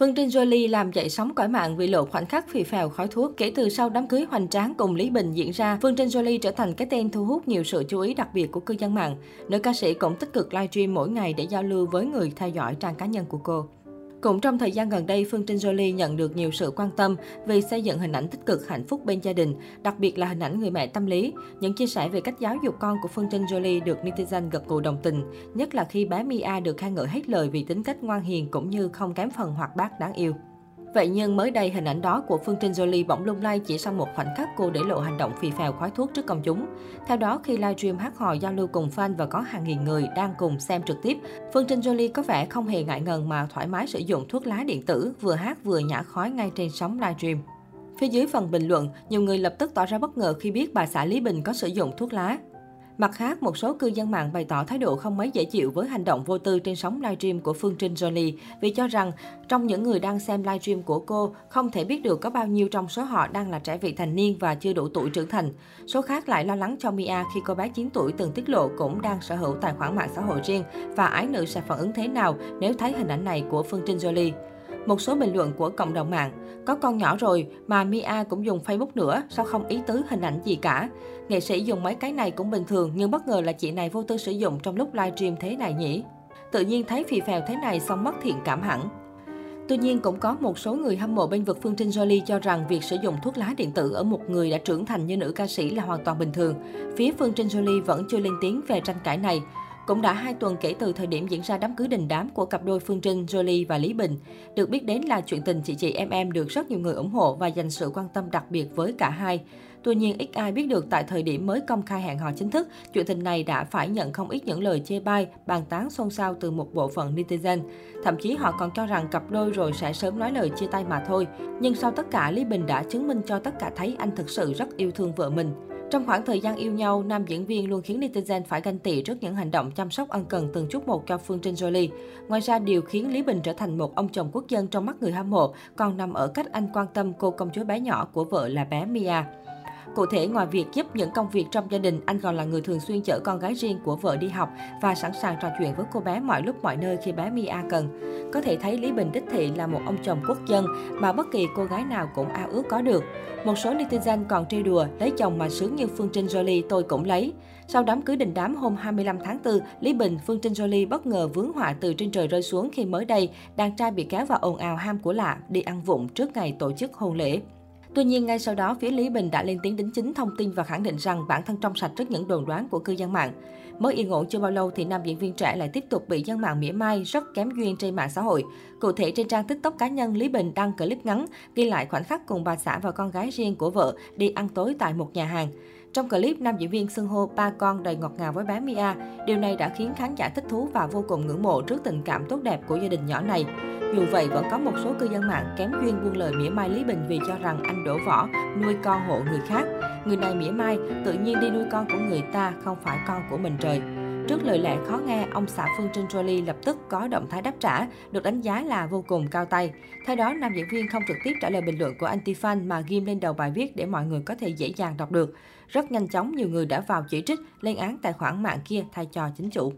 Phương Trinh Jolie làm dậy sóng cõi mạng vì lộ khoảnh khắc phì phèo khói thuốc. Kể từ sau đám cưới hoành tráng cùng Lý Bình diễn ra, Phương Trinh Jolie trở thành cái tên thu hút nhiều sự chú ý đặc biệt của cư dân mạng. Nữ ca sĩ cũng tích cực livestream mỗi ngày để giao lưu với người theo dõi trang cá nhân của cô. Cũng trong thời gian gần đây, Phương Trinh Jolie nhận được nhiều sự quan tâm vì xây dựng hình ảnh tích cực hạnh phúc bên gia đình, đặc biệt là hình ảnh người mẹ tâm lý. Những chia sẻ về cách giáo dục con của Phương Trinh Jolie được netizen gật gù đồng tình, nhất là khi bé Mia được khen ngợi hết lời vì tính cách ngoan hiền cũng như không kém phần hoạt bát đáng yêu. Vậy nhưng mới đây hình ảnh đó của Phương Trinh Jolie bỗng lung lay chỉ sau một khoảnh khắc cô để lộ hành động phì phèo khói thuốc trước công chúng. Theo đó, khi livestream hát hò giao lưu cùng fan và có hàng nghìn người đang cùng xem trực tiếp, Phương Trinh Jolie có vẻ không hề ngại ngần mà thoải mái sử dụng thuốc lá điện tử, vừa hát vừa nhả khói ngay trên sóng livestream. Phía dưới phần bình luận, nhiều người lập tức tỏ ra bất ngờ khi biết bà xã Lý Bình có sử dụng thuốc lá. Mặt khác, một số cư dân mạng bày tỏ thái độ không mấy dễ chịu với hành động vô tư trên sóng livestream của Phương Trinh Jolie vì cho rằng trong những người đang xem livestream của cô, không thể biết được có bao nhiêu trong số họ đang là trẻ vị thành niên và chưa đủ tuổi trưởng thành. Số khác lại lo lắng cho Mia khi cô bé 9 tuổi từng tiết lộ cũng đang sở hữu tài khoản mạng xã hội riêng và ái nữ sẽ phản ứng thế nào nếu thấy hình ảnh này của Phương Trinh Jolie. Một số bình luận của cộng đồng mạng, có con nhỏ rồi mà Mia cũng dùng Facebook nữa, sao không ý tứ hình ảnh gì cả. Nghệ sĩ dùng mấy cái này cũng bình thường nhưng bất ngờ là chị này vô tư sử dụng trong lúc livestream thế này nhỉ. Tự nhiên thấy phì phèo thế này xong mất thiện cảm hẳn. Tuy nhiên, cũng có một số người hâm mộ bên vực Phương Trinh Jolie cho rằng việc sử dụng thuốc lá điện tử ở một người đã trưởng thành như nữ ca sĩ là hoàn toàn bình thường. Phía Phương Trinh Jolie vẫn chưa lên tiếng về tranh cãi này. Cũng đã hai tuần kể từ thời điểm diễn ra đám cưới đình đám của cặp đôi Phương Trinh, Jolie và Lý Bình. Được biết đến là chuyện tình chị chị em em được rất nhiều người ủng hộ và dành sự quan tâm đặc biệt với cả hai. Tuy nhiên, ít ai biết được tại thời điểm mới công khai hẹn hò chính thức, chuyện tình này đã phải nhận không ít những lời chê bai, bàn tán xôn xao từ một bộ phận netizen. Thậm chí họ còn cho rằng cặp đôi rồi sẽ sớm nói lời chia tay mà thôi. Nhưng sau tất cả, Lý Bình đã chứng minh cho tất cả thấy anh thực sự rất yêu thương vợ mình. Trong khoảng thời gian yêu nhau, nam diễn viên luôn khiến netizen phải ganh tị trước những hành động chăm sóc ân cần từng chút một cho Phương Trinh Jolie. Ngoài ra, điều khiến Lý Bình trở thành một ông chồng quốc dân trong mắt người hâm mộ còn nằm ở cách anh quan tâm cô công chúa bé nhỏ của vợ là bé Mia. Cụ thể, ngoài việc giúp những công việc trong gia đình, anh còn là người thường xuyên chở con gái riêng của vợ đi học và sẵn sàng trò chuyện với cô bé mọi lúc mọi nơi khi bé Mia cần. Có thể thấy Lý Bình đích thị là một ông chồng quốc dân mà bất kỳ cô gái nào cũng ao ước có được. Một số netizen còn trêu đùa, lấy chồng mà sướng như Phương Trinh Jolie tôi cũng lấy. Sau đám cưới đình đám hôm 25 tháng 4, Lý Bình, Phương Trinh Jolie bất ngờ vướng họa từ trên trời rơi xuống khi mới đây, đàn trai bị kéo vào ồn ào ham của lạ đi ăn vụng trước ngày tổ chức hôn lễ. Tuy nhiên, ngay sau đó, phía Lý Bình đã lên tiếng đính chính thông tin và khẳng định rằng bản thân trong sạch trước những đồn đoán của cư dân mạng. Mới yên ổn chưa bao lâu thì nam diễn viên trẻ lại tiếp tục bị dân mạng mỉa mai rất kém duyên trên mạng xã hội. Cụ thể trên trang TikTok cá nhân Lý Bình đăng clip ngắn ghi lại khoảnh khắc cùng bà xã và con gái riêng của vợ đi ăn tối tại một nhà hàng. Trong clip, nam diễn viên xưng hô ba con đầy ngọt ngào với bé Mia. Điều này đã khiến khán giả thích thú và vô cùng ngưỡng mộ trước tình cảm tốt đẹp của gia đình nhỏ này. Dù vậy, vẫn có một số cư dân mạng kém duyên buông lời mỉa mai Lý Bình vì cho rằng anh đổ vỏ, nuôi con hộ người khác. Người này mỉa mai, tự nhiên đi nuôi con của người ta, không phải con của mình trời. Trước lời lẽ khó nghe, ông xã Phương Trinh Jolie lập tức có động thái đáp trả, được đánh giá là vô cùng cao tay. Theo đó, nam diễn viên không trực tiếp trả lời bình luận của anti-fan mà ghim lên đầu bài viết để mọi người có thể dễ dàng đọc được. Rất nhanh chóng, nhiều người đã vào chỉ trích, lên án tài khoản mạng kia thay cho chính chủ.